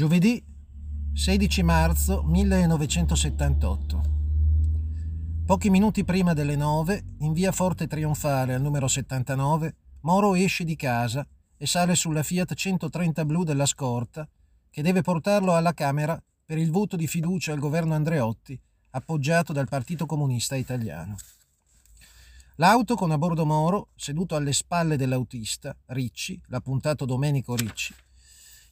Giovedì 16 marzo 1978. Pochi minuti prima delle 9, in via Forte Trionfale al numero 79, Moro esce di casa e sale sulla Fiat 130 blu della scorta che deve portarlo alla Camera per il voto di fiducia al governo Andreotti, appoggiato dal Partito Comunista Italiano. L'auto con a bordo Moro, seduto alle spalle dell'autista, Ricci, l'appuntato Domenico Ricci,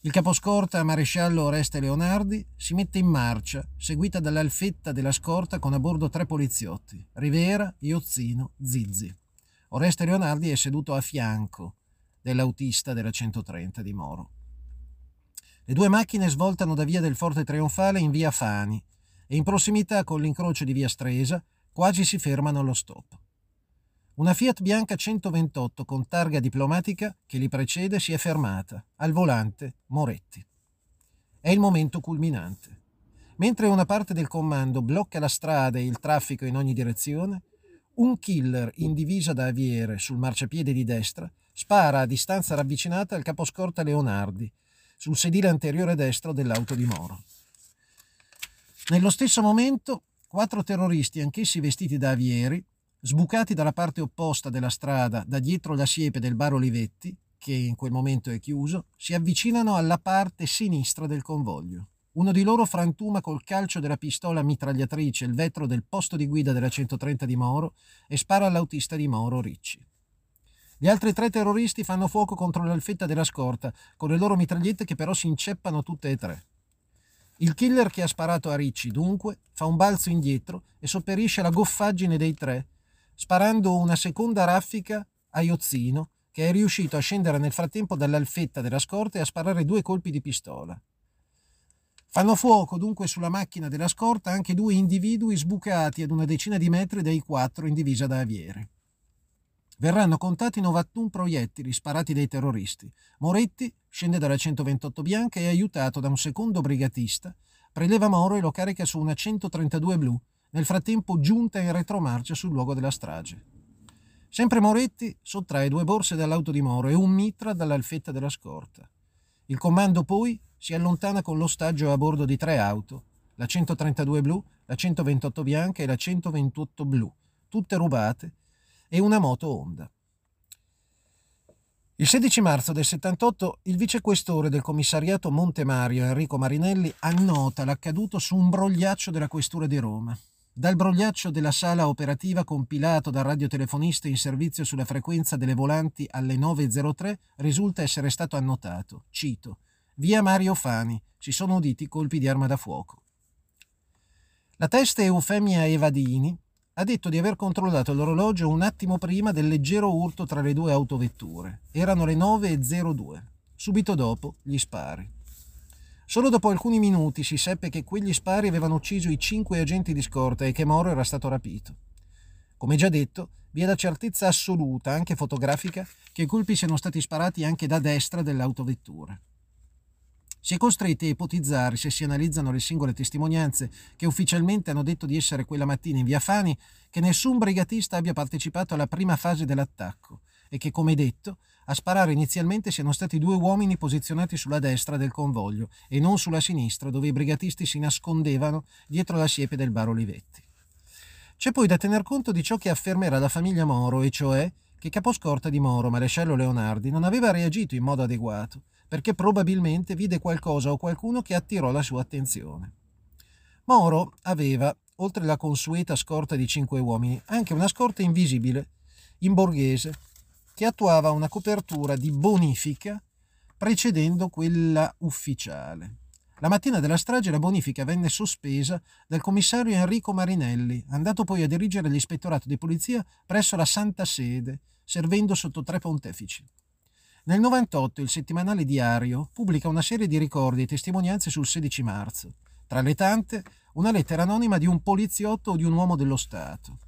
il caposcorta maresciallo Oreste Leonardi si mette in marcia, seguita dall'alfetta della scorta con a bordo tre poliziotti, Rivera, Iozzino, Zizzi. Oreste Leonardi è seduto a fianco dell'autista della 130 di Moro. Le due macchine svoltano da via del Forte Trionfale in via Fani e in prossimità con l'incrocio di via Stresa quasi si fermano allo stop. Una Fiat bianca 128 con targa diplomatica che li precede si è fermata. Al volante Moretti. È il momento culminante. Mentre una parte del comando blocca la strada e il traffico in ogni direzione, un killer in divisa da aviere sul marciapiede di destra spara a distanza ravvicinata al caposcorta Leonardi, sul sedile anteriore destro dell'auto di Moro. Nello stesso momento, quattro terroristi, anch'essi vestiti da avieri, Sbucati dalla parte opposta della strada, da dietro la siepe del bar Olivetti, che in quel momento è chiuso, si avvicinano alla parte sinistra del convoglio. Uno di loro frantuma col calcio della pistola mitragliatrice il vetro del posto di guida della 130 di Moro e spara all'autista di Moro, Ricci. Gli altri tre terroristi fanno fuoco contro l'alfetta della scorta, con le loro mitragliette che però si inceppano tutte e tre. Il killer che ha sparato a Ricci, dunque, fa un balzo indietro e sopperisce alla goffaggine dei tre, sparando una seconda raffica a Iozzino, che è riuscito a scendere nel frattempo dall'alfetta della scorta e a sparare due colpi di pistola. Fanno fuoco dunque sulla macchina della scorta anche due individui sbucati ad una decina di metri dai quattro in divisa da aviere. Verranno contati 91 proiettili sparati dai terroristi. Moretti scende dalla 128 bianca e aiutato da un secondo brigatista, preleva Moro e lo carica su una 132 blu, nel frattempo giunta in retromarcia sul luogo della strage. Sempre Moretti sottrae due borse dall'auto di Moro e un mitra dall'alfetta della scorta. Il comando poi si allontana con l'ostaggio a bordo di tre auto, la 132 blu, la 128 bianca e la 128 blu, tutte rubate, e una moto Honda. Il 16 marzo del 78 il vicequestore del commissariato Monte Mario Enrico Marinelli annota l'accaduto su un brogliaccio della questura di Roma. Dal brogliaccio della sala operativa compilato dal radiotelefonista in servizio sulla frequenza delle volanti alle 9.03 risulta essere stato annotato, cito, via Mario Fani, si sono uditi colpi di arma da fuoco. La testa Eufemia Evadini ha detto di aver controllato l'orologio un attimo prima del leggero urto tra le due autovetture. Erano le 9.02. Subito dopo gli spari. Solo dopo alcuni minuti si seppe che quegli spari avevano ucciso i cinque agenti di scorta e che Moro era stato rapito. Come già detto, vi è la certezza assoluta, anche fotografica, che i colpi siano stati sparati anche da destra dell'autovettura. Si è costretti a ipotizzare, se si analizzano le singole testimonianze che ufficialmente hanno detto di essere quella mattina in via Fani, che nessun brigatista abbia partecipato alla prima fase dell'attacco e che, come detto, a sparare inizialmente siano stati due uomini posizionati sulla destra del convoglio e non sulla sinistra dove i brigatisti si nascondevano dietro la siepe del bar Olivetti. C'è poi da tener conto di ciò che affermerà la famiglia Moro, e cioè che caposcorta di Moro, maresciallo Leonardi, non aveva reagito in modo adeguato, perché probabilmente vide qualcosa o qualcuno che attirò la sua attenzione. Moro aveva, oltre la consueta scorta di cinque uomini, anche una scorta invisibile, in borghese, che attuava una copertura di bonifica precedendo quella ufficiale. La mattina della strage la bonifica venne sospesa dal commissario Enrico Marinelli, andato poi a dirigere l'ispettorato di polizia presso la Santa Sede, servendo sotto tre pontefici. Nel 98 il settimanale Diario pubblica una serie di ricordi e testimonianze sul 16 marzo. Tra le tante, una lettera anonima di un poliziotto o di un uomo dello Stato.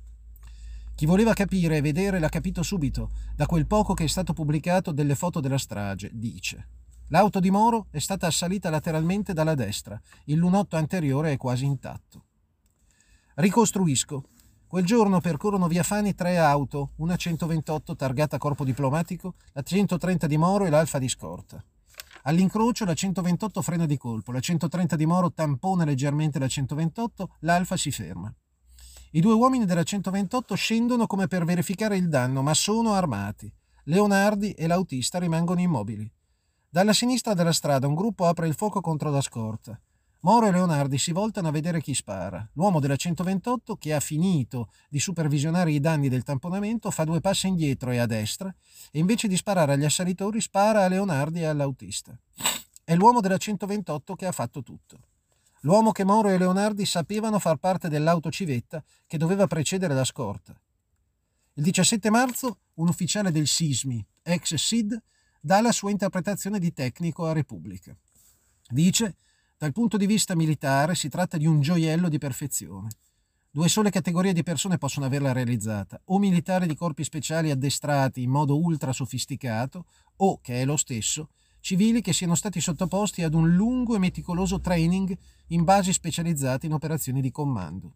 Chi voleva capire e vedere l'ha capito subito, da quel poco che è stato pubblicato delle foto della strage, dice. L'auto di Moro è stata assalita lateralmente dalla destra, il lunotto anteriore è quasi intatto. Ricostruisco. Quel giorno percorrono via Fani tre auto, una 128 targata corpo diplomatico, la 130 di Moro e l'Alfa di scorta. All'incrocio la 128 frena di colpo, la 130 di Moro tampona leggermente la 128, l'Alfa si ferma. I due uomini della 128 scendono come per verificare il danno, ma sono armati. Leonardi e l'autista rimangono immobili. Dalla sinistra della strada un gruppo apre il fuoco contro la scorta. Moro e Leonardi si voltano a vedere chi spara. L'uomo della 128, che ha finito di supervisionare i danni del tamponamento, fa due passi indietro e a destra e invece di sparare agli assalitori spara a Leonardi e all'autista. È l'uomo della 128 che ha fatto tutto. L'uomo che Moro e Leonardi sapevano far parte dell'auto civetta che doveva precedere la scorta. Il 17 marzo un ufficiale del SISMI, ex SID, dà la sua interpretazione di tecnico a Repubblica. Dice dal punto di vista militare si tratta di un gioiello di perfezione. Due sole categorie di persone possono averla realizzata, o militari di corpi speciali addestrati in modo ultra sofisticato, o, che è lo stesso, civili che siano stati sottoposti ad un lungo e meticoloso training in basi specializzate in operazioni di comando.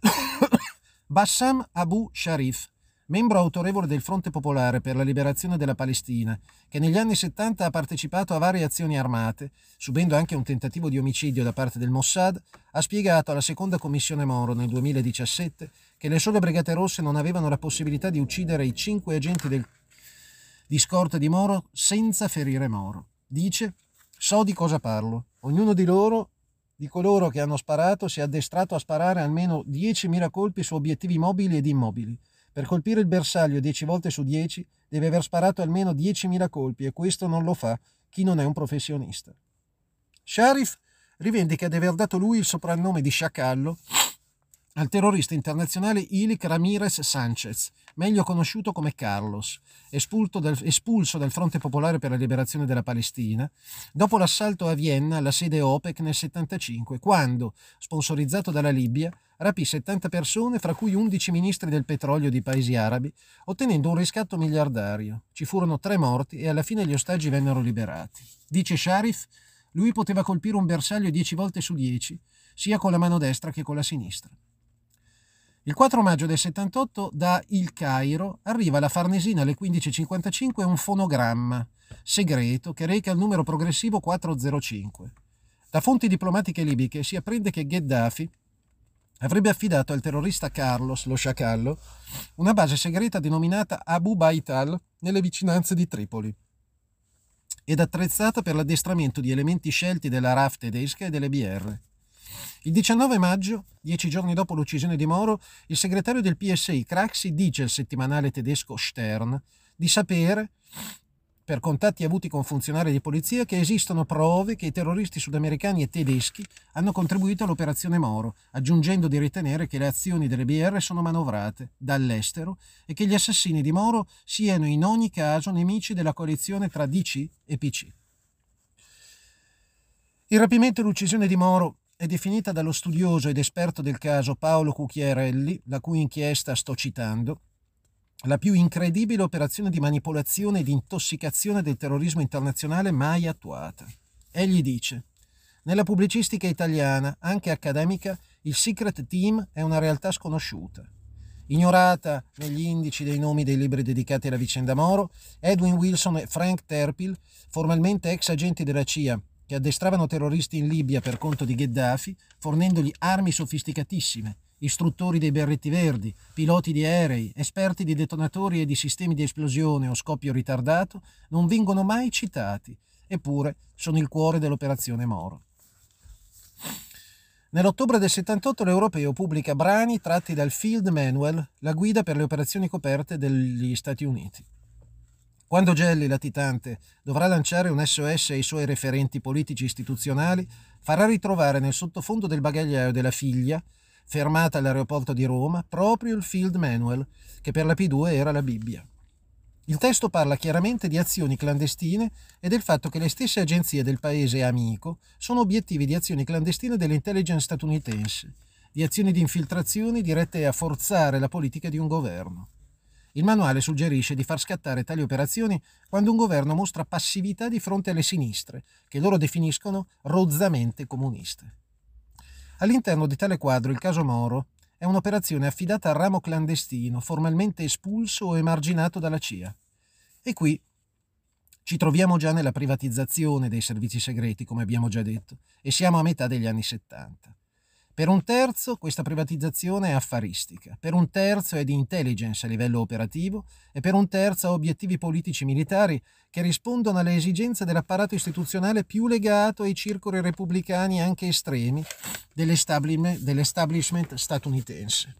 Bassam Abu Sharif, membro autorevole del Fronte Popolare per la Liberazione della Palestina, che negli anni 70 ha partecipato a varie azioni armate, subendo anche un tentativo di omicidio da parte del Mossad, ha spiegato alla seconda commissione Moro nel 2017 che le sole Brigate Rosse non avevano la possibilità di uccidere i cinque agenti del... di scorta di Moro senza ferire Moro. Dice, so di cosa parlo. Ognuno di loro di coloro che hanno sparato si è addestrato a sparare almeno 10.000 colpi su obiettivi mobili ed immobili. Per colpire il bersaglio 10 volte su 10 deve aver sparato almeno 10.000 colpi e questo non lo fa chi non è un professionista. Sharif rivendica di aver dato lui il soprannome di sciacallo al terrorista internazionale Ilik Ramirez Sanchez, meglio conosciuto come Carlos, dal, espulso dal Fronte Popolare per la Liberazione della Palestina, dopo l'assalto a Vienna alla sede OPEC nel 1975, quando, sponsorizzato dalla Libia, rapì 70 persone, fra cui 11 ministri del petrolio di paesi arabi, ottenendo un riscatto miliardario. Ci furono tre morti e alla fine gli ostaggi vennero liberati. Dice Sharif, lui poteva colpire un bersaglio 10 volte su 10, sia con la mano destra che con la sinistra. Il 4 maggio del 78 da Il Cairo arriva alla Farnesina alle 15.55 un fonogramma segreto che reca il numero progressivo 405. Da fonti diplomatiche libiche si apprende che Gheddafi avrebbe affidato al terrorista Carlos, lo sciacallo, una base segreta denominata Abu Baital nelle vicinanze di Tripoli ed attrezzata per l'addestramento di elementi scelti della RAF tedesca e delle BR. Il 19 maggio, dieci giorni dopo l'uccisione di Moro, il segretario del PSI Craxi dice al settimanale tedesco Stern di sapere, per contatti avuti con funzionari di polizia, che esistono prove che i terroristi sudamericani e tedeschi hanno contribuito all'operazione Moro, aggiungendo di ritenere che le azioni delle BR sono manovrate dall'estero e che gli assassini di Moro siano in ogni caso nemici della coalizione tra DC e PC. Il rapimento e l'uccisione di Moro è definita dallo studioso ed esperto del caso Paolo Cucchiarelli, la cui inchiesta sto citando, la più incredibile operazione di manipolazione e di intossicazione del terrorismo internazionale mai attuata. Egli dice, nella pubblicistica italiana, anche accademica, il secret team è una realtà sconosciuta. Ignorata negli indici dei nomi dei libri dedicati alla vicenda Moro, Edwin Wilson e Frank Terpil, formalmente ex agenti della CIA che addestravano terroristi in Libia per conto di Gheddafi, fornendogli armi sofisticatissime, istruttori dei berretti verdi, piloti di aerei, esperti di detonatori e di sistemi di esplosione o scoppio ritardato, non vengono mai citati, eppure sono il cuore dell'operazione Moro. Nell'ottobre del 78 l'Europeo pubblica brani tratti dal Field Manual, la guida per le operazioni coperte degli Stati Uniti. Quando Gelli, latitante, dovrà lanciare un SOS ai suoi referenti politici istituzionali, farà ritrovare nel sottofondo del bagagliaio della figlia, fermata all'aeroporto di Roma, proprio il Field Manual, che per la P2 era la Bibbia. Il testo parla chiaramente di azioni clandestine e del fatto che le stesse agenzie del paese amico sono obiettivi di azioni clandestine dell'intelligence statunitense, di azioni di infiltrazione dirette a forzare la politica di un governo. Il manuale suggerisce di far scattare tali operazioni quando un governo mostra passività di fronte alle sinistre, che loro definiscono rozzamente comuniste. All'interno di tale quadro il caso Moro è un'operazione affidata al ramo clandestino, formalmente espulso o emarginato dalla CIA. E qui Ci troviamo già nella privatizzazione dei servizi segreti, come abbiamo già detto, e siamo a metà degli anni 70. Per un terzo questa privatizzazione è affaristica, per un terzo è di intelligence a livello operativo e per un terzo ha obiettivi politici militari che rispondono alle esigenze dell'apparato istituzionale più legato ai circoli repubblicani anche estremi dell'establishment statunitense.